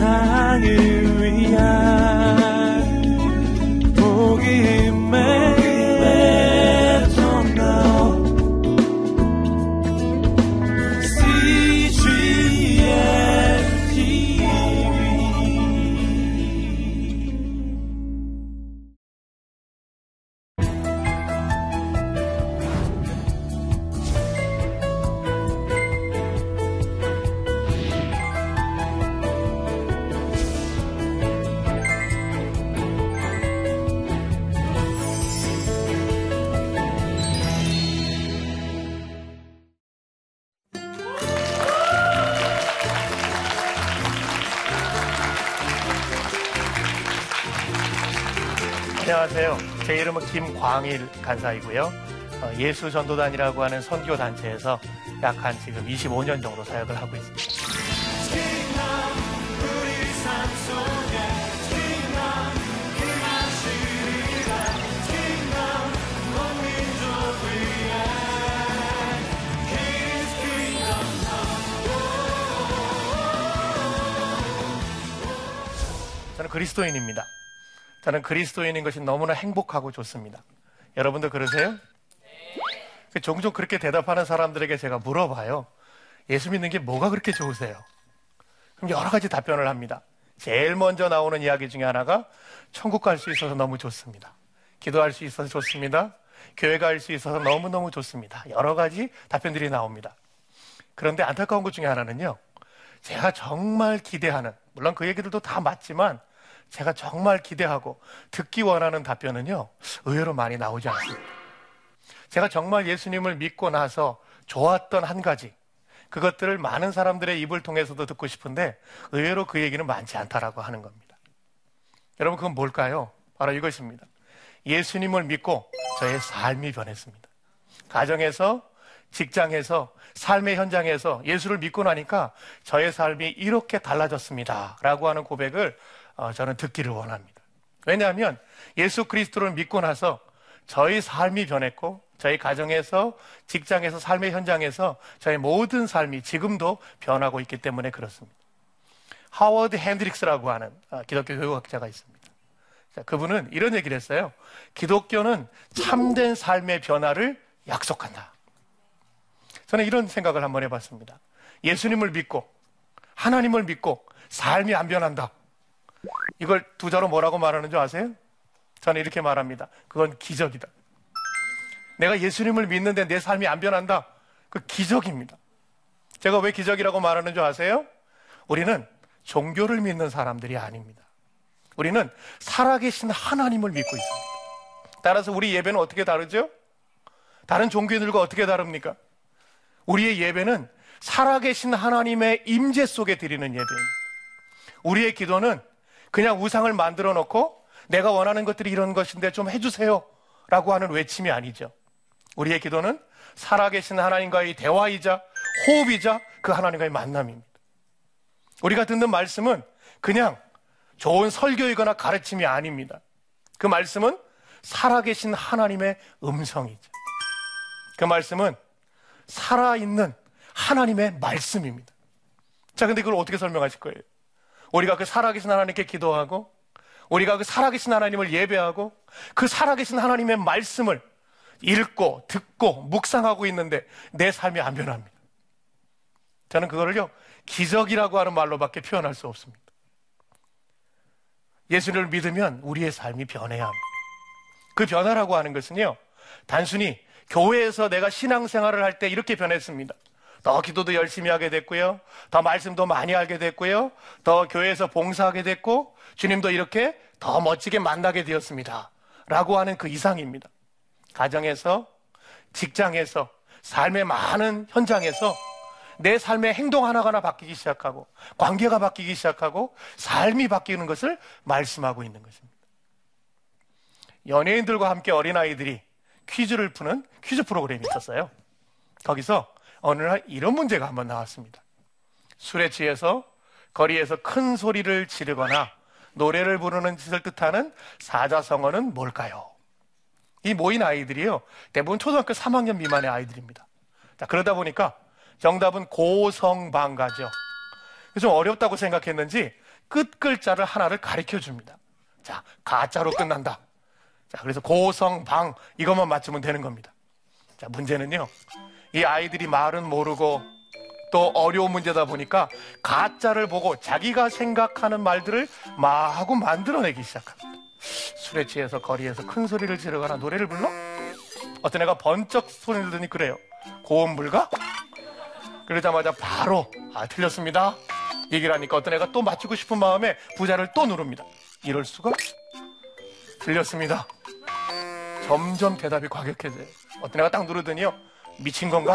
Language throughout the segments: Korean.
세상을 광일 간사이고요. 어, 예수 전도단이라고 하는 선교 단체에서 약 한 지금 25년 정도 사역을 하고 있습니다. 저는 그리스도인입니다. 저는 그리스도인인 것이 너무나 행복하고 좋습니다. 여러분도 그러세요? 네. 종종 그렇게 대답하는 사람들에게 제가 물어봐요. 예수 믿는 게 뭐가 그렇게 좋으세요? 그럼 여러 가지 답변을 합니다. 제일 먼저 나오는 이야기 중에 하나가 천국 갈 수 있어서 너무 좋습니다. 기도할 수 있어서 좋습니다. 교회 갈 수 있어서 너무너무 좋습니다. 여러 가지 답변들이 나옵니다. 그런데 안타까운 것 중에 하나는요. 제가 정말 기대하는, 물론 그 얘기들도 다 맞지만 제가 정말 기대하고 듣기 원하는 답변은요, 의외로 많이 나오지 않습니다. 제가 정말 예수님을 믿고 나서 좋았던 한 가지, 그것들을 많은 사람들의 입을 통해서도 듣고 싶은데 의외로 그 얘기는 많지 않다라고 하는 겁니다. 여러분, 그건 뭘까요? 바로 이것입니다. 예수님을 믿고 저의 삶이 변했습니다. 가정에서, 직장에서, 삶의 현장에서 예수를 믿고 나니까 저의 삶이 이렇게 달라졌습니다. 라고 하는 고백을 어, 저는 듣기를 원합니다. 왜냐하면 예수 그리스도를 믿고 나서 저희 삶이 변했고 저희 가정에서 직장에서 삶의 현장에서 저희 모든 삶이 지금도 변하고 있기 때문에 그렇습니다. 하워드 핸드릭스라고 하는 어, 기독교 교육학자가 있습니다. 그분은 이런 얘기를 했어요. 기독교는 참된 삶의 변화를 약속한다. 저는 이런 생각을 한번 해봤습니다. 예수님을 믿고 하나님을 믿고 삶이 안 변한다. 이걸 두 자로 뭐라고 말하는 줄 아세요? 저는 이렇게 말합니다. 그건 기적이다. 내가 예수님을 믿는데 내 삶이 안 변한다. 그 기적입니다. 제가 왜 기적이라고 말하는 줄 아세요? 우리는 종교를 믿는 사람들이 아닙니다. 우리는 살아계신 하나님을 믿고 있습니다. 따라서 우리 예배는 어떻게 다르죠? 다른 종교들과 어떻게 다릅니까? 우리의 예배는 살아계신 하나님의 임재 속에 드리는 예배입니다. 우리의 기도는 그냥 우상을 만들어 놓고 내가 원하는 것들이 이런 것인데 좀 해주세요. 라고 하는 외침이 아니죠. 우리의 기도는 살아계신 하나님과의 대화이자 호흡이자 그 하나님과의 만남입니다. 우리가 듣는 말씀은 그냥 좋은 설교이거나 가르침이 아닙니다. 그 말씀은 살아계신 하나님의 음성이죠. 그 말씀은 살아있는 하나님의 말씀입니다. 자, 근데 그걸 어떻게 설명하실 거예요? 우리가 그 살아계신 하나님께 기도하고 우리가 그 살아계신 하나님을 예배하고 그 살아계신 하나님의 말씀을 읽고 듣고 묵상하고 있는데 내 삶이 안 변합니다. 저는 그거를요 기적이라고 하는 말로밖에 표현할 수 없습니다. 예수를 믿으면 우리의 삶이 변해야 합니다. 그 변화라고 하는 것은요 단순히 교회에서 내가 신앙생활을 할 때 이렇게 변했습니다. 더 기도도 열심히 하게 됐고요. 더 말씀도 많이 알게 됐고요. 더 교회에서 봉사하게 됐고 주님도 이렇게 더 멋지게 만나게 되었습니다. 라고 하는 그 이상입니다. 가정에서 직장에서 삶의 많은 현장에서 내 삶의 행동 하나하나 바뀌기 시작하고 관계가 바뀌기 시작하고 삶이 바뀌는 것을 말씀하고 있는 것입니다. 연예인들과 함께 어린아이들이 퀴즈를 푸는 퀴즈 프로그램이 있었어요. 거기서 어느 날 이런 문제가 한번 나왔습니다. 술에 취해서 거리에서 큰 소리를 지르거나 노래를 부르는 짓을 뜻하는 사자성어는 뭘까요? 이 모인 아이들이요. 대부분 초등학교 3학년 미만의 아이들입니다. 자, 그러다 보니까 정답은 고성방가죠. 좀 어렵다고 생각했는지 끝 글자를 하나를 가르쳐 줍니다. 자, 가짜로 끝난다. 자, 그래서 고성, 방, 이것만 맞추면 되는 겁니다. 자, 문제는요. 이 아이들이 말은 모르고 또 어려운 문제다 보니까 가짜를 보고 자기가 생각하는 말들을 마하고 만들어내기 시작합니다. 술에 취해서 거리에서 큰 소리를 지르거나 노래를 불러? 어떤 애가 번쩍 소리를 들더니 그래요. 고음 불가? 그러자마자 바로 아 틀렸습니다. 얘기를 하니까 어떤 애가 또 맞추고 싶은 마음에 부자를 또 누릅니다. 이럴 수가? 틀렸습니다. 점점 대답이 과격해져요. 어떤 애가 딱 누르더니요. 미친 건가?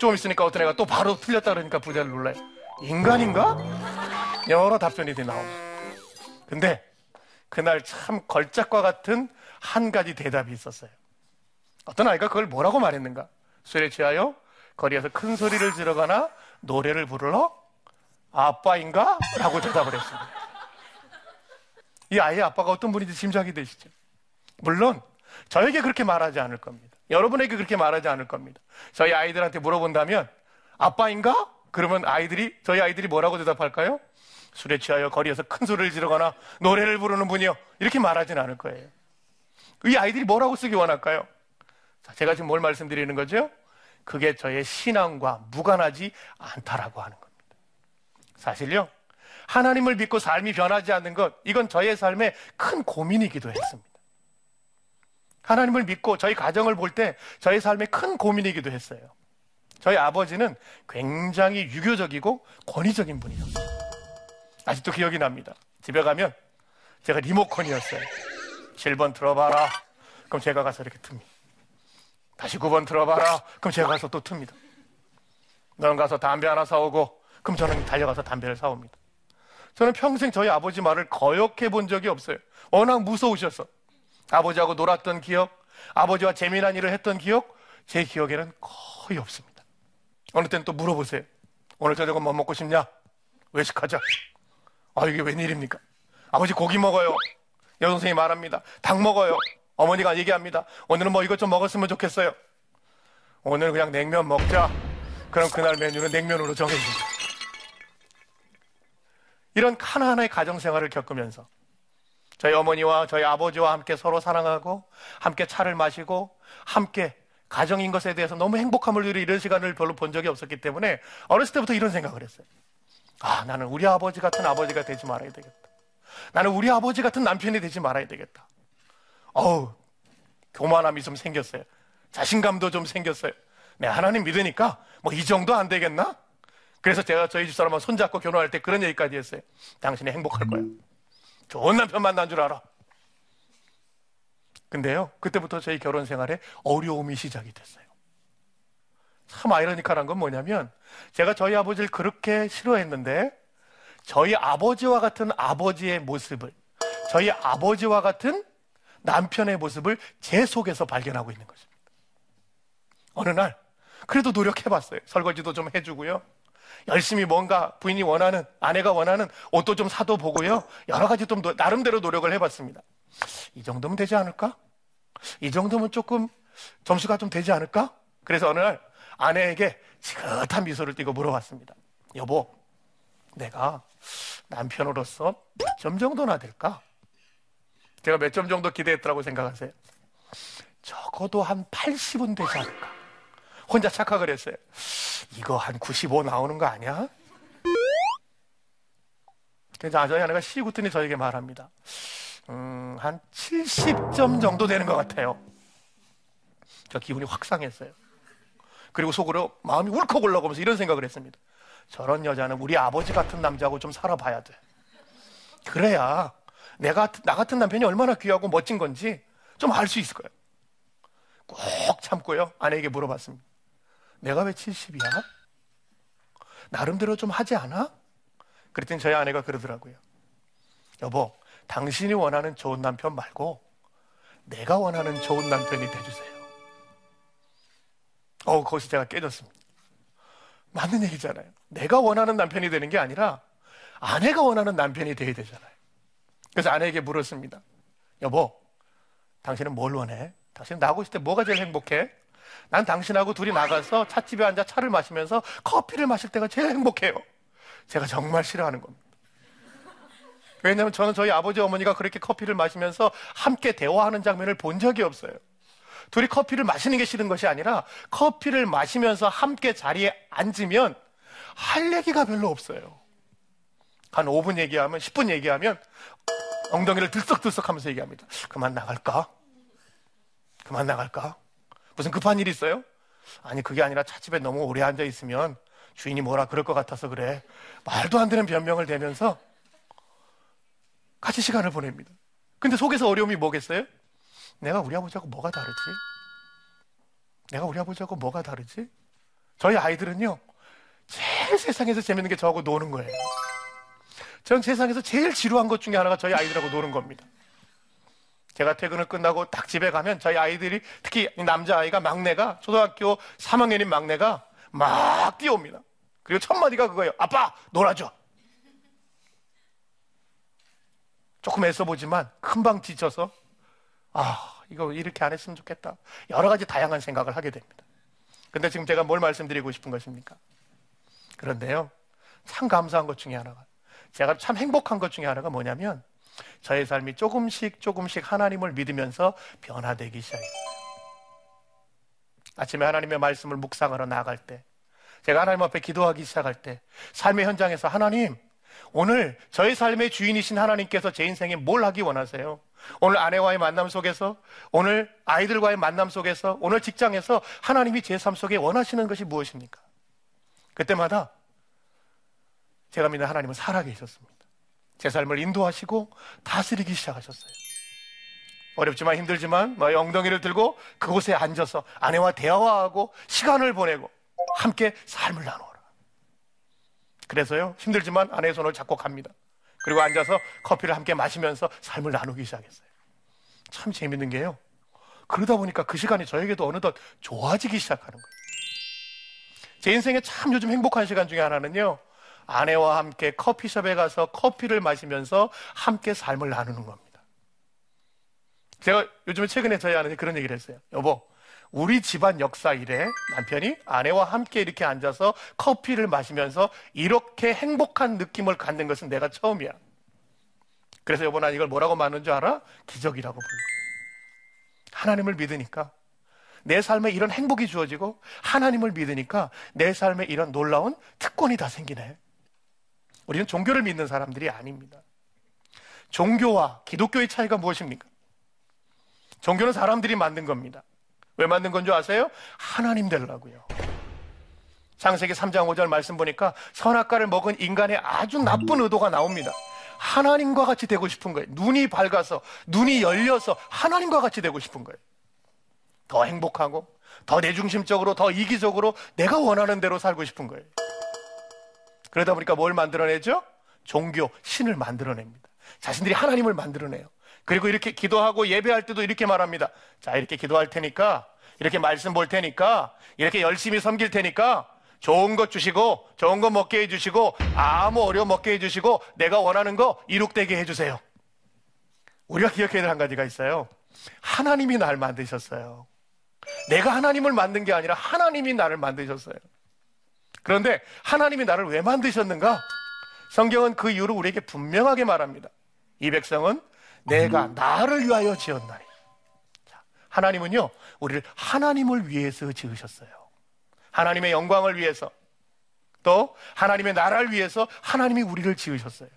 좀 있으니까 어떤 애가 또 바로 틀렸다 그러니까 부자를 놀라요. 인간인가? 여러 답변이 나옵니다. 근데 그날 참 걸작과 같은 한 가지 대답이 있었어요. 어떤 아이가 그걸 뭐라고 말했는가? 술에 취하여 거리에서 큰 소리를 지르거나 노래를 부르러 아빠인가? 라고 대답을 했습니다. 이 아이의 아빠가 어떤 분인지 짐작이 되시죠? 물론 저에게 그렇게 말하지 않을 겁니다. 여러분에게 그렇게 말하지 않을 겁니다. 저희 아이들한테 물어본다면 아빠인가? 그러면 아이들이 저희 아이들이 뭐라고 대답할까요? 술에 취하여 거리에서 큰 소리를 지르거나 노래를 부르는 분이요. 이렇게 말하진 않을 거예요. 이 아이들이 뭐라고 쓰기 원할까요? 자, 제가 지금 뭘 말씀드리는 거죠? 그게 저의 신앙과 무관하지 않다라고 하는 겁니다. 사실요, 하나님을 믿고 삶이 변하지 않는 것, 이건 저의 삶의 큰 고민이기도 했습니다. 하나님을 믿고 저희 가정을 볼 때 저희 삶의 큰 고민이기도 했어요. 저희 아버지는 굉장히 유교적이고 권위적인 분이었어요. 아직도 기억이 납니다. 집에 가면 제가 리모컨이었어요. 7번 들어봐라. 그럼 제가 가서 이렇게 틉니다. 다시 9번 들어봐라. 그럼 제가 가서 또 틉니다. 너는 가서 담배 하나 사오고, 그럼 저는 달려가서 담배를 사옵니다. 저는 평생 저희 아버지 말을 거역해 본 적이 없어요. 워낙 무서우셔서. 아버지하고 놀았던 기억, 아버지와 재미난 일을 했던 기억, 제 기억에는 거의 없습니다. 어느 때는 또 물어보세요. 오늘 저녁은 뭐 먹고 싶냐? 외식하자. 아, 이게 웬일입니까? 아버지 고기 먹어요. 여동생이 말합니다. 닭 먹어요. 어머니가 얘기합니다. 오늘은 뭐 이것 좀 먹었으면 좋겠어요. 오늘 그냥 냉면 먹자. 그럼 그날 메뉴는 냉면으로 정해집니다. 이런 하나하나의 가정생활을 겪으면서 저희 어머니와 저희 아버지와 함께 서로 사랑하고 함께 차를 마시고 함께 가정인 것에 대해서 너무 행복함을 누리 이런 시간을 별로 본 적이 없었기 때문에 어렸을 때부터 이런 생각을 했어요. 아, 나는 우리 아버지 같은 아버지가 되지 말아야 되겠다. 나는 우리 아버지 같은 남편이 되지 말아야 되겠다. 어우, 교만함이 좀 생겼어요. 자신감도 좀 생겼어요. 내 하나님 믿으니까 뭐 이 정도 안 되겠나? 그래서 제가 저희 집사람과 손잡고 결혼할 때 그런 얘기까지 했어요. 당신이 행복할 거야. 좋은 남편 만난 줄 알아. 근데요, 그때부터 저희 결혼 생활에 어려움이 시작이 됐어요. 참 아이러니컬한 건 뭐냐면, 제가 저희 아버지를 그렇게 싫어했는데, 저희 아버지와 같은 아버지의 모습을, 저희 아버지와 같은 남편의 모습을 제 속에서 발견하고 있는 것입니다. 어느 날, 그래도 노력해봤어요. 설거지도 좀 해주고요. 열심히 뭔가 부인이 원하는, 아내가 원하는 옷도 좀 사도 보고요. 여러 가지 좀 나름대로 노력을 해봤습니다. 이 정도면 되지 않을까? 이 정도면 조금 점수가 좀 되지 않을까? 그래서 어느 날 아내에게 지긋한 미소를 띠고 물어봤습니다. 여보, 내가 남편으로서 몇 점 정도나 될까? 제가 몇 점 정도 기대했더라고 생각하세요? 적어도 한 80은 되지 않을까? 혼자 착각을 했어요. 이거 한 95 나오는 거 아니야? 그래서 저희 아내가 시구더니 저에게 말합니다. 음, 한 70점 정도 되는 것 같아요. 저 기분이 확 상했어요. 그리고 속으로 마음이 울컥 올라오면서 이런 생각을 했습니다. 저런 여자는 우리 아버지 같은 남자하고 좀 살아봐야 돼. 그래야 내가, 나 같은 남편이 얼마나 귀하고 멋진 건지 좀 알 수 있을 거예요. 꼭 참고요. 아내에게 물어봤습니다. 내가 왜 70이야? 나름대로 좀 하지 않아? 그랬더니 저희 아내가 그러더라고요. 여보, 당신이 원하는 좋은 남편 말고 내가 원하는 좋은 남편이 돼주세요. 어, 거기서 제가 깨졌습니다. 맞는 얘기잖아요. 내가 원하는 남편이 되는 게 아니라 아내가 원하는 남편이 돼야 되잖아요. 그래서 아내에게 물었습니다. 여보, 당신은 뭘 원해? 당신 나하고 있을 때 뭐가 제일 행복해? 난 당신하고 둘이 나가서 찻집에 앉아 차를 마시면서 커피를 마실 때가 제일 행복해요. 제가 정말 싫어하는 겁니다. 왜냐하면 저는 저희 아버지 어머니가 그렇게 커피를 마시면서 함께 대화하는 장면을 본 적이 없어요. 둘이 커피를 마시는 게 싫은 것이 아니라 커피를 마시면서 함께 자리에 앉으면 할 얘기가 별로 없어요. 한 5분 얘기하면 10분 얘기하면 엉덩이를 들썩들썩 하면서 얘기합니다. 그만 나갈까? 그만 나갈까? 무슨 급한 일 있어요? 아니 그게 아니라 차집에 너무 오래 앉아 있으면 주인이 뭐라 그럴 것 같아서 그래. 말도 안 되는 변명을 대면서 같이 시간을 보냅니다. 근데 속에서 어려움이 뭐겠어요? 내가 우리 아버지하고 뭐가 다르지? 내가 우리 아버지하고 뭐가 다르지? 저희 아이들은요, 제일 세상에서 재밌는 게 저하고 노는 거예요. 전 세상에서 제일 지루한 것 중에 하나가 저희 아이들하고 노는 겁니다. 제가 퇴근을 끝나고 딱 집에 가면 저희 아이들이 특히 남자아이가 막내가 초등학교 3학년인 막내가 막 뛰어옵니다. 그리고 첫 마디가 그거예요. 아빠 놀아줘. 조금 애써 보지만 금방 지쳐서 아 이거 이렇게 안 했으면 좋겠다. 여러 가지 다양한 생각을 하게 됩니다. 근데 지금 제가 뭘 말씀드리고 싶은 것입니까? 그런데요 참 감사한 것 중에 하나가 제가 참 행복한 것 중에 하나가 뭐냐면 저의 삶이 조금씩 조금씩 하나님을 믿으면서 변화되기 시작했어요. 아침에 하나님의 말씀을 묵상하러 나갈 때, 제가 하나님 앞에 기도하기 시작할 때, 삶의 현장에서 하나님, 오늘 저의 삶의 주인이신 하나님께서 제 인생에 뭘 하기 원하세요? 오늘 아내와의 만남 속에서, 오늘 아이들과의 만남 속에서, 오늘 직장에서 하나님이 제 삶 속에 원하시는 것이 무엇입니까? 그때마다 제가 믿는 하나님은 살아계셨습니다. 제 삶을 인도하시고 다스리기 시작하셨어요. 어렵지만 힘들지만 너의 엉덩이를 들고 그곳에 앉아서 아내와 대화하고 시간을 보내고 함께 삶을 나누어라. 그래서요 힘들지만 아내의 손을 잡고 갑니다. 그리고 앉아서 커피를 함께 마시면서 삶을 나누기 시작했어요. 참 재밌는 게요. 그러다 보니까 그 시간이 저에게도 어느덧 좋아지기 시작하는 거예요. 제 인생에 참 요즘 행복한 시간 중에 하나는요. 아내와 함께 커피숍에 가서 커피를 마시면서 함께 삶을 나누는 겁니다. 제가 요즘에 최근에 저희 아내한테 그런 얘기를 했어요. 여보, 우리 집안 역사 이래 남편이 아내와 함께 이렇게 앉아서 커피를 마시면서 이렇게 행복한 느낌을 갖는 것은 내가 처음이야. 그래서 여보 난 이걸 뭐라고 말하는 줄 알아? 기적이라고 불러. 하나님을 믿으니까 내 삶에 이런 행복이 주어지고 하나님을 믿으니까 내 삶에 이런 놀라운 특권이 다 생기네. 우리는 종교를 믿는 사람들이 아닙니다. 종교와 기독교의 차이가 무엇입니까? 종교는 사람들이 만든 겁니다. 왜 만든 건 줄 아세요? 하나님 되려고요. 창세기 3장 5절 말씀 보니까 선악과를 먹은 인간의 아주 나쁜 의도가 나옵니다. 하나님과 같이 되고 싶은 거예요. 눈이 밝아서, 눈이 열려서 하나님과 같이 되고 싶은 거예요. 더 행복하고, 더 내중심적으로, 더 이기적으로 내가 원하는 대로 살고 싶은 거예요. 그러다 보니까 뭘 만들어내죠? 종교, 신을 만들어냅니다. 자신들이 하나님을 만들어내요. 그리고 이렇게 기도하고 예배할 때도 이렇게 말합니다. 자, 이렇게 기도할 테니까, 이렇게 말씀 볼 테니까, 이렇게 열심히 섬길 테니까, 좋은 것 주시고, 좋은 거 먹게 해주시고, 아무 어려움 먹게 해주시고, 내가 원하는 거 이룩되게 해주세요. 우리가 기억해야 될 한 가지가 있어요. 하나님이 날 만드셨어요. 내가 하나님을 만든 게 아니라 하나님이 나를 만드셨어요. 그런데 하나님이 나를 왜 만드셨는가? 성경은 그 이유를 우리에게 분명하게 말합니다. 이 백성은 내가 나를 위하여 지었나니. 하나님은요, 우리를 하나님을 위해서 지으셨어요. 하나님의 영광을 위해서, 또 하나님의 나라를 위해서 하나님이 우리를 지으셨어요.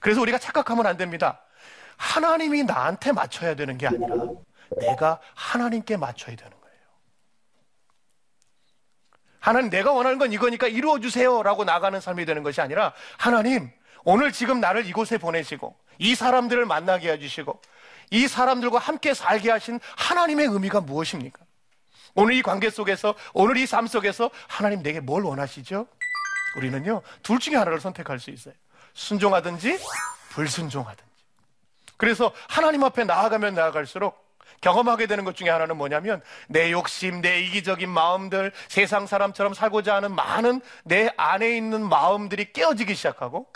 그래서 우리가 착각하면 안 됩니다. 하나님이 나한테 맞춰야 되는 게 아니라 내가 하나님께 맞춰야 되는. 하나님 내가 원하는 건 이거니까 이루어 주세요라고 나가는 삶이 되는 것이 아니라 하나님 오늘 지금 나를 이곳에 보내시고 이 사람들을 만나게 해주시고 이 사람들과 함께 살게 하신 하나님의 의미가 무엇입니까? 오늘 이 관계 속에서 오늘 이 삶 속에서 하나님 내게 뭘 원하시죠? 우리는요 둘 중에 하나를 선택할 수 있어요. 순종하든지 불순종하든지. 그래서 하나님 앞에 나아가면 나아갈수록 경험하게 되는 것 중에 하나는 뭐냐면 내 욕심, 내 이기적인 마음들, 세상 사람처럼 살고자 하는 많은 내 안에 있는 마음들이 깨어지기 시작하고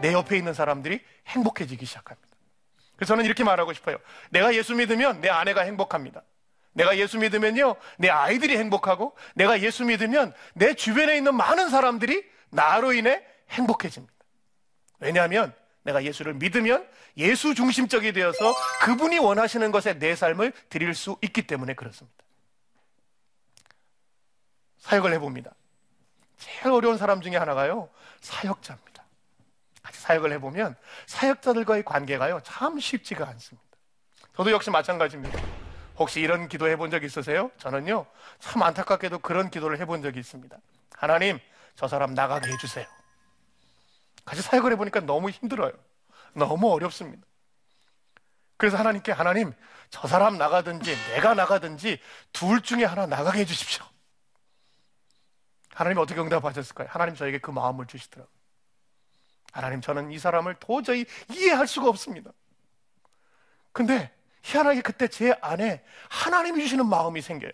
내 옆에 있는 사람들이 행복해지기 시작합니다. 그래서 저는 이렇게 말하고 싶어요. 내가 예수 믿으면 내 아내가 행복합니다. 내가 예수 믿으면요, 내 아이들이 행복하고, 내가 예수 믿으면 내 주변에 있는 많은 사람들이 나로 인해 행복해집니다. 왜냐하면 내가 예수를 믿으면 예수 중심적이 되어서 그분이 원하시는 것에 내 삶을 드릴 수 있기 때문에 그렇습니다. 사역을 해봅니다. 제일 어려운 사람 중에 하나가요, 사역자입니다. 사역을 해보면 사역자들과의 관계가요, 참 쉽지가 않습니다. 저도 역시 마찬가지입니다. 혹시 이런 기도 해본 적 있으세요? 저는요, 참 안타깝게도 그런 기도를 해본 적이 있습니다. 하나님, 저 사람 나가게 해주세요. 같이 사역을 해보니까 너무 힘들어요. 너무 어렵습니다. 그래서 하나님께 하나님, 저 사람 나가든지 내가 나가든지 둘 중에 하나 나가게 해주십시오. 하나님 어떻게 응답하셨을까요? 하나님 저에게 그 마음을 주시더라고요. 하나님 저는 이 사람을 도저히 이해할 수가 없습니다. 근데 희한하게 그때 제 안에 하나님이 주시는 마음이 생겨요.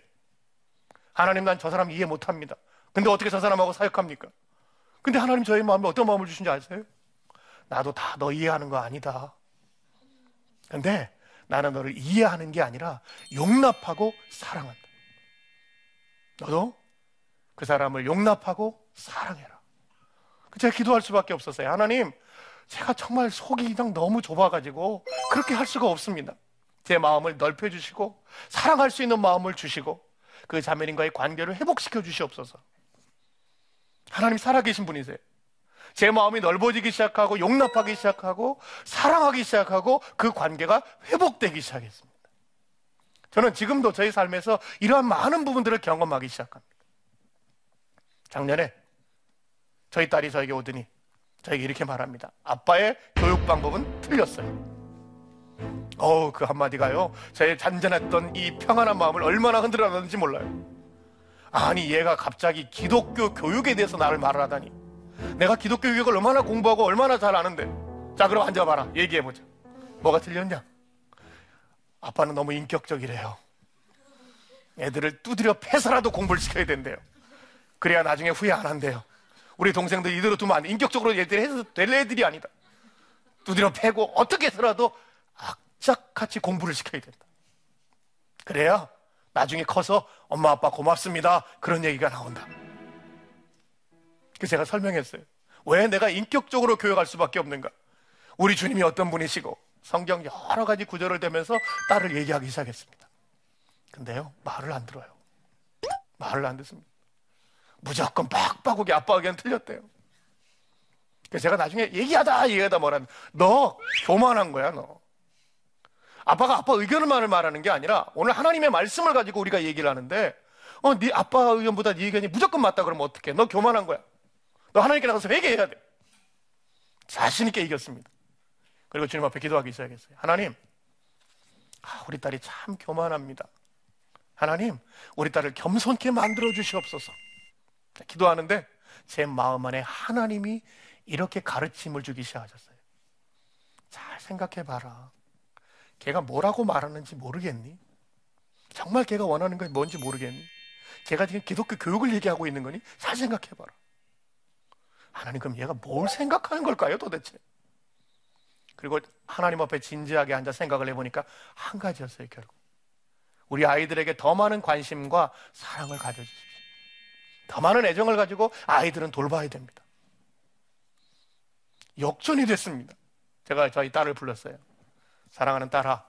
하나님 난 저 사람 이해 못합니다. 근데 어떻게 저 사람하고 사역합니까? 근데 하나님 저의 마음에 어떤 마음을 주신지 아세요? 나도 다 너 이해하는 거 아니다. 근데 나는 너를 이해하는 게 아니라 용납하고 사랑한다. 너도 그 사람을 용납하고 사랑해라. 제가 기도할 수밖에 없었어요. 하나님, 제가 정말 속이 그냥 너무 좁아가지고 그렇게 할 수가 없습니다. 제 마음을 넓혀주시고 사랑할 수 있는 마음을 주시고 그 자매님과의 관계를 회복시켜 주시옵소서. 하나님 살아계신 분이세요. 제 마음이 넓어지기 시작하고 용납하기 시작하고 사랑하기 시작하고 그 관계가 회복되기 시작했습니다. 저는 지금도 저희 삶에서 이러한 많은 부분들을 경험하기 시작합니다. 작년에 저희 딸이 저에게 오더니 저에게 이렇게 말합니다. 아빠의 교육 방법은 틀렸어요. 어우, 그 한마디가요, 저의 잔잔했던 이 평안한 마음을 얼마나 흔들어 놨는지 몰라요. 아니, 얘가 갑자기 기독교 교육에 대해서 나를 말을 하다니. 내가 기독교 교육을 얼마나 공부하고 얼마나 잘 아는데. 자, 그럼 앉아봐라. 얘기해보자. 뭐가 틀렸냐? 아빠는 너무 인격적이래요. 애들을 두드려 패서라도 공부를 시켜야 된대요. 그래야 나중에 후회 안 한대요. 우리 동생들 이대로 두면 안 돼. 인격적으로 얘들 해서 될 애들이 아니다. 두드려 패고 어떻게 해서라도 악착같이 공부를 시켜야 된다. 그래야 나중에 커서 엄마 아빠 고맙습니다. 그런 얘기가 나온다. 그래서 제가 설명했어요. 왜 내가 인격적으로 교육할 수밖에 없는가? 우리 주님이 어떤 분이시고 성경 여러 가지 구절을 대면서 딸을 얘기하기 시작했습니다. 근데요, 말을 안 들어요. 말을 안 듣습니다. 무조건 빡빡하게 아빠 의견 틀렸대요. 그래서 제가 나중에 얘기하다 얘기하다 뭐라는 너 교만한 거야 너. 아빠가 아빠 의견을 말하는 게 아니라 오늘 하나님의 말씀을 가지고 우리가 얘기를 하는데 어, 네 아빠 의견보다 네 의견이 무조건 맞다 그러면 어떡해? 너 교만한 거야. 너 하나님께 나가서 회개해야 돼. 자신 있게 이겼습니다. 그리고 주님 앞에 기도하기 시작했어요. 하나님, 아, 우리 딸이 참 교만합니다. 하나님, 우리 딸을 겸손케 만들어 주시옵소서. 기도하는데 제 마음 안에 하나님이 이렇게 가르침을 주기 시작하셨어요. 잘 생각해 봐라. 걔가 뭐라고 말하는지 모르겠니? 정말 걔가 원하는 건 뭔지 모르겠니? 걔가 지금 기독교 교육을 얘기하고 있는 거니? 잘 생각해 봐라. 하나님 그럼 얘가 뭘 생각하는 걸까요 도대체? 그리고 하나님 앞에 진지하게 앉아 생각을 해보니까 한 가지였어요 결국. 우리 아이들에게 더 많은 관심과 사랑을 가져주십시오. 더 많은 애정을 가지고 아이들은 돌봐야 됩니다. 역전이 됐습니다. 제가 저희 딸을 불렀어요. 사랑하는 딸아,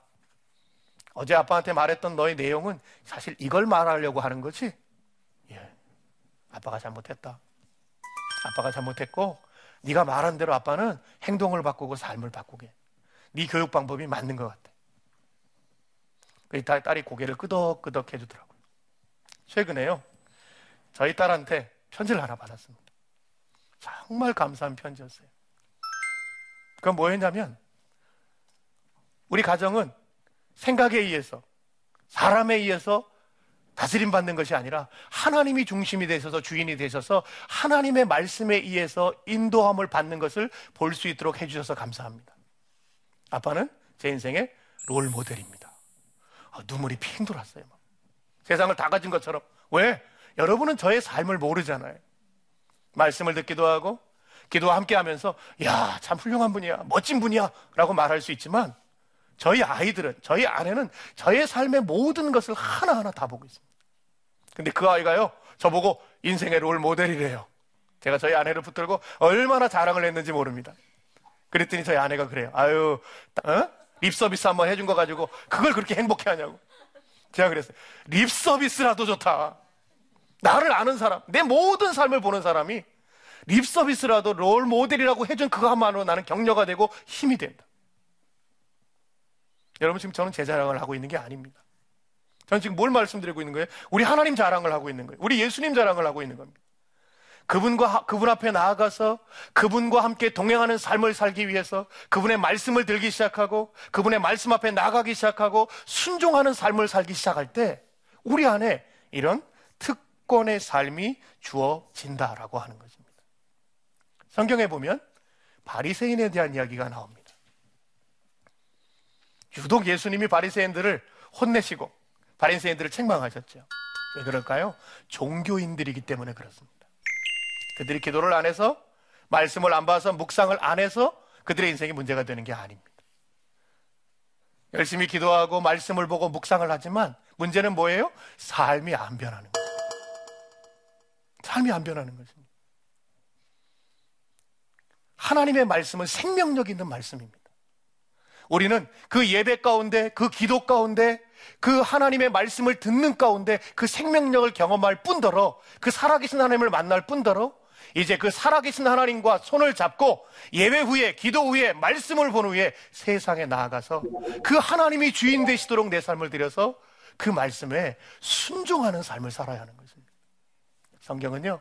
어제 아빠한테 말했던 너의 내용은 사실 이걸 말하려고 하는 거지? 예. 아빠가 잘못했다. 아빠가 잘못했고 네가 말한 대로 아빠는 행동을 바꾸고 삶을 바꾸게. 네 교육 방법이 맞는 것 같아. 그 딸이 고개를 끄덕끄덕 해주더라고요. 최근에요. 저희 딸한테 편지를 하나 받았습니다. 정말 감사한 편지였어요. 그건 뭐였냐면 우리 가정은 생각에 의해서 사람에 의해서 다스림 받는 것이 아니라 하나님이 중심이 되셔서 주인이 되셔서 하나님의 말씀에 의해서 인도함을 받는 것을 볼 수 있도록 해주셔서 감사합니다. 아빠는 제 인생의 롤 모델입니다. 아, 눈물이 핑 돌았어요. 세상을 다 가진 것처럼. 왜? 여러분은 저의 삶을 모르잖아요. 말씀을 듣기도 하고, 기도와 함께 하면서, 야, 참 훌륭한 분이야, 멋진 분이야, 라고 말할 수 있지만, 저희 아이들은, 저희 아내는 저의 삶의 모든 것을 하나하나 다 보고 있습니다. 근데 그 아이가요, 저보고 인생의 롤 모델이래요. 제가 저희 아내를 붙들고 얼마나 자랑을 했는지 모릅니다. 그랬더니 저희 아내가 그래요. 아유, 어? 립 서비스 한번 해준 거 가지고 그걸 그렇게 행복해 하냐고. 제가 그랬어요. 립 서비스라도 좋다. 나를 아는 사람, 내 모든 삶을 보는 사람이 립 서비스라도 롤 모델이라고 해준 그거 한만으로 나는 격려가 되고 힘이 된다. 여러분 지금 저는 제 자랑을 하고 있는 게 아닙니다. 저는 지금 뭘 말씀드리고 있는 거예요? 우리 하나님 자랑을 하고 있는 거예요. 우리 예수님 자랑을 하고 있는 겁니다. 그분과 그분 앞에 나아가서 그분과 함께 동행하는 삶을 살기 위해서 그분의 말씀을 들기 시작하고 그분의 말씀 앞에 나가기 시작하고 순종하는 삶을 살기 시작할 때 우리 안에 이런 특권의 삶이 주어진다라고 하는 것입니다. 성경에 보면 바리새인에 대한 이야기가 나옵니다. 유독 예수님이 바리새인들을 혼내시고 바리새인들을 책망하셨죠. 왜 그럴까요? 종교인들이기 때문에 그렇습니다. 그들이 기도를 안 해서 말씀을 안 봐서 묵상을 안 해서 그들의 인생이 문제가 되는 게 아닙니다. 열심히 기도하고 말씀을 보고 묵상을 하지만 문제는 뭐예요? 삶이 안 변하는 거예요. 삶이 안 변하는 것입니다. 하나님의 말씀은 생명력 있는 말씀입니다. 우리는 그 예배 가운데, 그 기도 가운데, 그 하나님의 말씀을 듣는 가운데 그 생명력을 경험할 뿐더러 그 살아계신 하나님을 만날 뿐더러 이제 그 살아계신 하나님과 손을 잡고 예배 후에, 기도 후에, 말씀을 본 후에 세상에 나아가서 그 하나님이 주인 되시도록 내 삶을 들여서 그 말씀에 순종하는 삶을 살아야 하는 것입니다. 성경은요,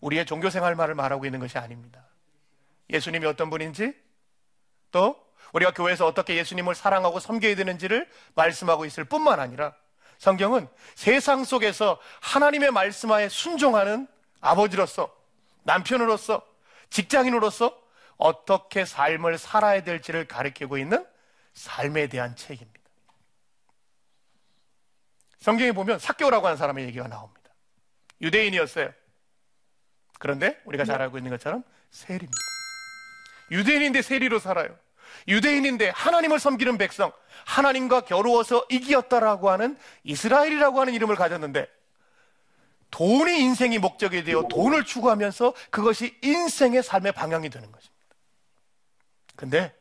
우리의 종교 생활만을 말하고 있는 것이 아닙니다. 예수님이 어떤 분인지, 또 우리가 교회에서 어떻게 예수님을 사랑하고 섬겨야 되는지를 말씀하고 있을 뿐만 아니라 성경은 세상 속에서 하나님의 말씀하에 순종하는 아버지로서 남편으로서 직장인으로서 어떻게 삶을 살아야 될지를 가리키고 있는 삶에 대한 책입니다. 성경에 보면 사교라고 하는 사람의 얘기가 나옵니다. 유대인이었어요. 그런데 우리가 잘 알고 있는 것처럼 세리입니다. 유대인인데 세리로 살아요. 유대인인데 하나님을 섬기는 백성, 하나님과 겨루어서 이기었다라고 하는 이스라엘이라고 하는 이름을 가졌는데 돈이 인생이 목적이 되어 돈을 추구하면서 그것이 인생의 삶의 방향이 되는 것입니다. 근데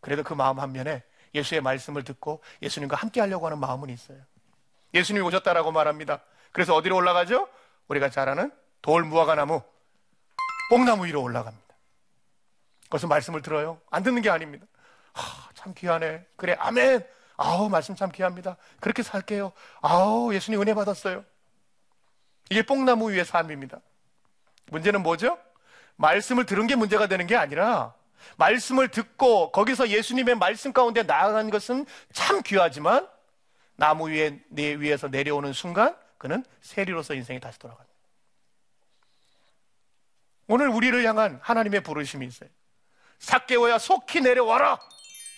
그래도 그 마음 한면에 예수의 말씀을 듣고 예수님과 함께 하려고 하는 마음은 있어요. 예수님이 오셨다라고 말합니다. 그래서 어디로 올라가죠? 우리가 잘 아는 돌 무화과 나무, 뽕나무 위로 올라갑니다. 그것은 말씀을 들어요. 안 듣는 게 아닙니다. 하, 참 귀하네. 그래, 아멘. 아우, 말씀 참 귀합니다. 그렇게 살게요. 아우, 예수님 은혜 받았어요. 이게 뽕나무 위의 삶입니다. 문제는 뭐죠? 말씀을 들은 게 문제가 되는 게 아니라 말씀을 듣고 거기서 예수님의 말씀 가운데 나아간 것은 참 귀하지만 나무 위에 내 위에서 내려오는 순간 그는 세리로서 인생이 다시 돌아갑니다. 오늘 우리를 향한 하나님의 부르심이 있어요. 삭개오야 속히 내려와라!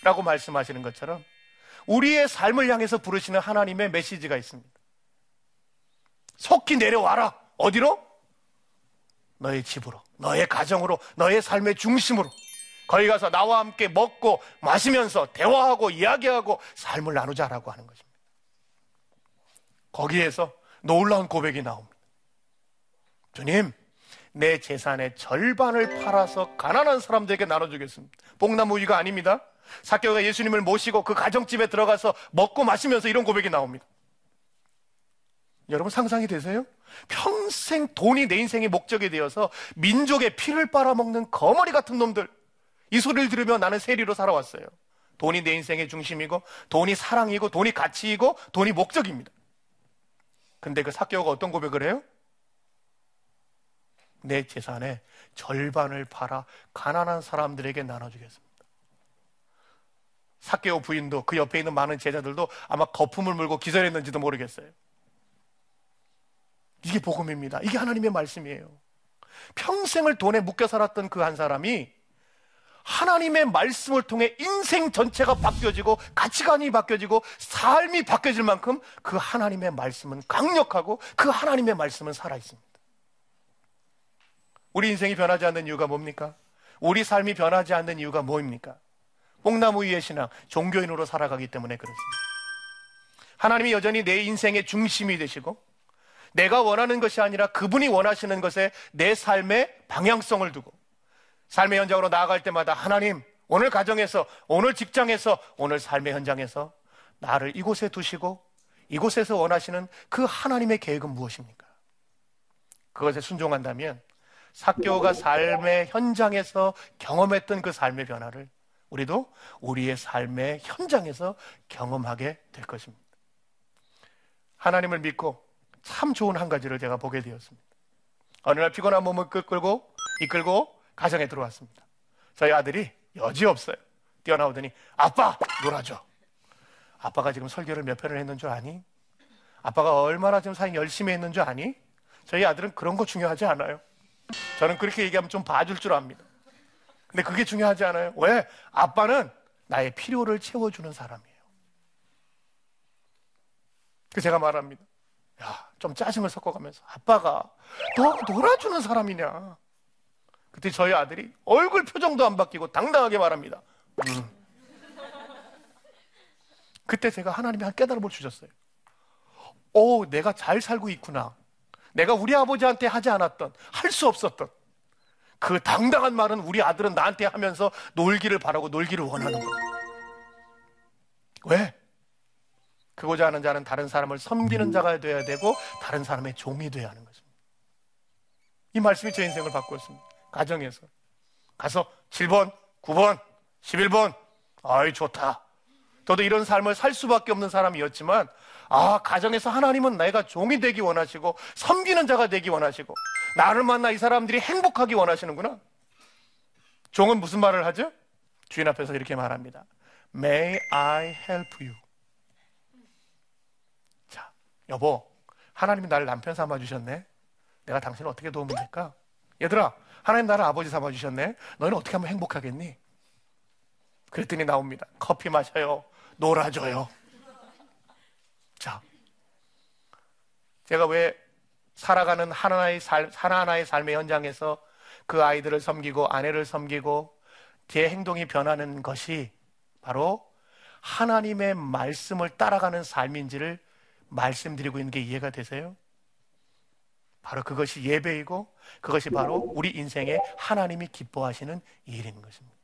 라고 말씀하시는 것처럼 우리의 삶을 향해서 부르시는 하나님의 메시지가 있습니다. 속히 내려와라. 어디로? 너의 집으로, 너의 가정으로, 너의 삶의 중심으로. 거기 가서 나와 함께 먹고 마시면서 대화하고 이야기하고 삶을 나누자라고 하는 것입니다. 거기에서 놀라운 고백이 나옵니다. 주님, 내 재산의 절반을 팔아서 가난한 사람들에게 나눠주겠습니다. 뽕나무 위가 아닙니다. 사교가 예수님을 모시고 그 가정집에 들어가서 먹고 마시면서 이런 고백이 나옵니다. 여러분 상상이 되세요? 평생 돈이 내 인생의 목적이 되어서 민족의 피를 빨아먹는 거머리 같은 놈들 이 소리를 들으며 나는 세리로 살아왔어요. 돈이 내 인생의 중심이고 돈이 사랑이고 돈이 가치이고 돈이 목적입니다. 근데 그 사교가 어떤 고백을 해요? 내 재산의 절반을 팔아 가난한 사람들에게 나눠주겠습니다. 사케오 부인도 그 옆에 있는 많은 제자들도 아마 거품을 물고 기절했는지도 모르겠어요. 이게 복음입니다. 이게 하나님의 말씀이에요. 평생을 돈에 묶여 살았던 그 한 사람이 하나님의 말씀을 통해 인생 전체가 바뀌어지고 가치관이 바뀌어지고 삶이 바뀌어질 만큼 그 하나님의 말씀은 강력하고 그 하나님의 말씀은 살아있습니다. 우리 인생이 변하지 않는 이유가 뭡니까? 우리 삶이 변하지 않는 이유가 뭐입니까? 뽕나무 위의 신앙, 종교인으로 살아가기 때문에 그렇습니다. 하나님이 여전히 내 인생의 중심이 되시고 내가 원하는 것이 아니라 그분이 원하시는 것에 내 삶의 방향성을 두고 삶의 현장으로 나아갈 때마다 하나님, 오늘 가정에서, 오늘 직장에서, 오늘 삶의 현장에서 나를 이곳에 두시고 이곳에서 원하시는 그 하나님의 계획은 무엇입니까? 그것에 순종한다면 사교가 삶의 현장에서 경험했던 그 삶의 변화를 우리도 우리의 삶의 현장에서 경험하게 될 것입니다. 하나님을 믿고 참 좋은 한 가지를 제가 보게 되었습니다. 어느 날 피곤한 몸을 끌고 이끌고 가정에 들어왔습니다. 저희 아들이 여지없어요. 뛰어나오더니 아빠 놀아줘. 아빠가 지금 설교를 몇 편을 했는 줄 아니? 아빠가 얼마나 지금 사역 열심히 했는 줄 아니? 저희 아들은 그런 거 중요하지 않아요. 저는 그렇게 얘기하면 좀 봐줄 줄 압니다. 근데 그게 중요하지 않아요. 왜? 아빠는 나의 필요를 채워주는 사람이에요. 그 제가 말합니다. 야, 좀 짜증을 섞어가면서 아빠가 너 놀아주는 사람이냐? 그때 저희 아들이 얼굴 표정도 안 바뀌고 당당하게 말합니다. 음. 그때 제가 하나님이 한 깨달음을 주셨어요. 오, 내가 잘 살고 있구나. 내가 우리 아버지한테 하지 않았던, 할 수 없었던 그 당당한 말은 우리 아들은 나한테 하면서 놀기를 바라고 놀기를 원하는 거예요. 왜? 그고자 하는 자는 다른 사람을 섬기는 자가 되어야 되고 다른 사람의 종이 되어야 하는 것입니다. 이 말씀이 제 인생을 바꾸었습니다. 가정에서. 가서 7번, 9번, 11번. 아이, 좋다. 저도 이런 삶을 살 수밖에 없는 사람이었지만, 아, 가정에서 하나님은 내가 종이 되기 원하시고, 섬기는 자가 되기 원하시고, 나를 만나 이 사람들이 행복하기 원하시는구나. 종은 무슨 말을 하죠? 주인 앞에서 이렇게 말합니다. May I help you? 자, 여보, 하나님이 나를 남편 삼아 주셨네. 내가 당신을 어떻게 도우면 될까? 얘들아, 하나님 나를 아버지 삼아 주셨네. 너희는 어떻게 하면 행복하겠니? 그랬더니 나옵니다. 커피 마셔요. 놀아줘요. 자, 제가 왜 살아가는 하나의 삶, 하나하나의 삶의 현장에서 그 아이들을 섬기고 아내를 섬기고 제 행동이 변하는 것이 바로 하나님의 말씀을 따라가는 삶인지를 말씀드리고 있는 게 이해가 되세요? 바로 그것이 예배이고 그것이 바로 우리 인생에 하나님이 기뻐하시는 일인 것입니다.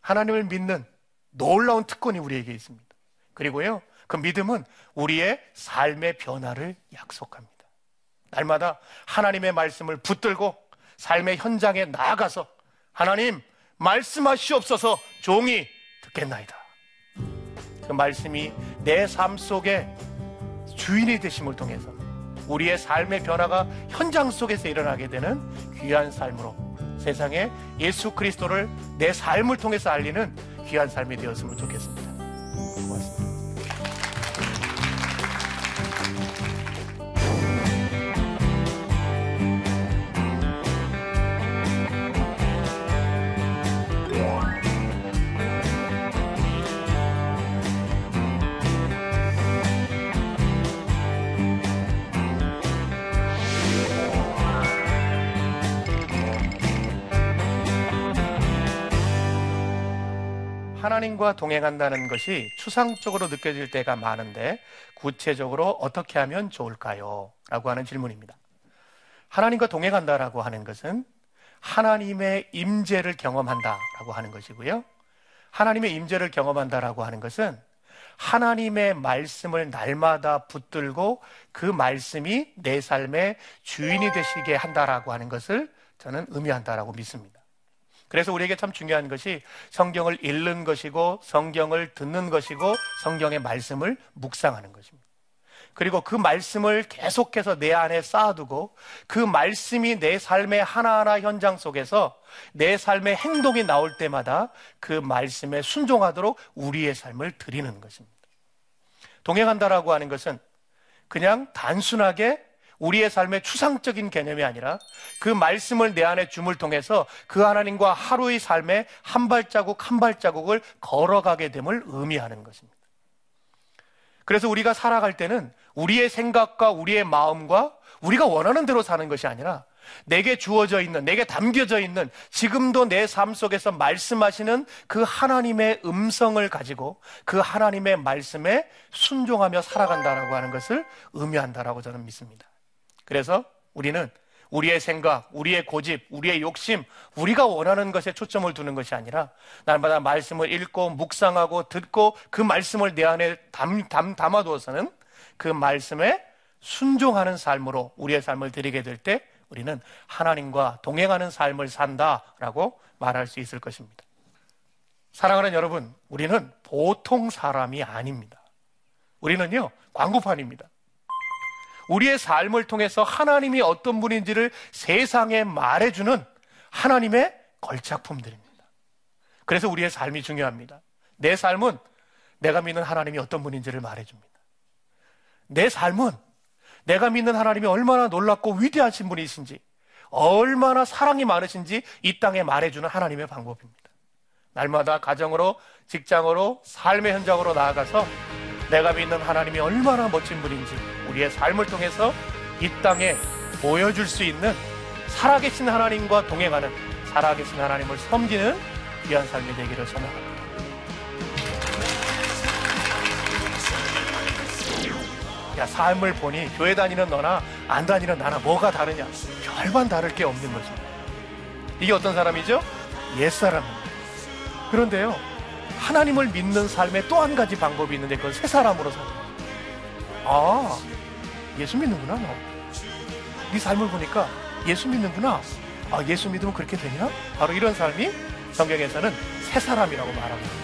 하나님을 믿는 놀라운 특권이 우리에게 있습니다. 그리고요, 그 믿음은 우리의 삶의 변화를 약속합니다. 날마다 하나님의 말씀을 붙들고 삶의 현장에 나아가서 하나님 말씀하시옵소서 종이 듣겠나이다. 그 말씀이 내 삶 속에 주인이 되심을 통해서 우리의 삶의 변화가 현장 속에서 일어나게 되는 귀한 삶으로 세상에 예수 그리스도를 내 삶을 통해서 알리는 귀한 삶이 되었으면 좋겠습니다. 고맙습니다. 하나님과 동행한다는 것이 추상적으로 느껴질 때가 많은데 구체적으로 어떻게 하면 좋을까요? 라고 하는 질문입니다. 하나님과 동행한다라고 하는 것은 하나님의 임재를 경험한다라고 하는 것이고요. 하나님의 임재를 경험한다라고 하는 것은 하나님의 말씀을 날마다 붙들고 그 말씀이 내 삶의 주인이 되시게 한다라고 하는 것을 저는 의미한다라고 믿습니다. 그래서 우리에게 참 중요한 것이 성경을 읽는 것이고 성경을 듣는 것이고 성경의 말씀을 묵상하는 것입니다. 그리고 그 말씀을 계속해서 내 안에 쌓아두고 그 말씀이 내 삶의 하나하나 현장 속에서 내 삶의 행동이 나올 때마다 그 말씀에 순종하도록 우리의 삶을 드리는 것입니다. 동행한다라고 하는 것은 그냥 단순하게 우리의 삶의 추상적인 개념이 아니라 그 말씀을 내 안에 줌을 통해서 그 하나님과 하루의 삶에 한 발자국 한 발자국을 걸어가게 됨을 의미하는 것입니다. 그래서 우리가 살아갈 때는 우리의 생각과 우리의 마음과 우리가 원하는 대로 사는 것이 아니라 내게 주어져 있는, 내게 담겨져 있는, 지금도 내 삶 속에서 말씀하시는 그 하나님의 음성을 가지고 그 하나님의 말씀에 순종하며 살아간다라고 하는 것을 의미한다라고 저는 믿습니다. 그래서 우리는 우리의 생각, 우리의 고집, 우리의 욕심, 우리가 원하는 것에 초점을 두는 것이 아니라 날마다 말씀을 읽고 묵상하고 듣고 그 말씀을 내 안에 담, 담, 담아두어서는 그 말씀에 순종하는 삶으로 우리의 삶을 드리게 될 때 우리는 하나님과 동행하는 삶을 산다라고 말할 수 있을 것입니다. 사랑하는 여러분, 우리는 보통 사람이 아닙니다. 우리는요, 광고판입니다. 우리의 삶을 통해서 하나님이 어떤 분인지를 세상에 말해주는 하나님의 걸작품들입니다. 그래서 우리의 삶이 중요합니다. 내 삶은 내가 믿는 하나님이 어떤 분인지를 말해줍니다. 내 삶은 내가 믿는 하나님이 얼마나 놀랍고 위대하신 분이신지, 얼마나 사랑이 많으신지 이 땅에 말해주는 하나님의 방법입니다. 날마다 가정으로, 직장으로, 삶의 현장으로 나아가서 내가 믿는 하나님이 얼마나 멋진 분인지 우리의 삶을 통해서 이 땅에 보여줄 수 있는 살아계신 하나님과 동행하는 살아계신 하나님을 섬기는 귀한 삶이 되기를 소망합니다. 야, 삶을 보니 교회 다니는 너나 안 다니는 나나 뭐가 다르냐? 별반 다를 게 없는 거죠. 이게 어떤 사람이죠? 옛사람입니다. 그런데요, 하나님을 믿는 삶의 또 한 가지 방법이 있는데 그건 새 사람으로 살아. 아, 예수 믿는구나, 너. 네 삶을 보니까 예수 믿는구나. 아, 예수 믿으면 그렇게 되냐? 바로 이런 삶이 성경에서는 새 사람이라고 있습니다.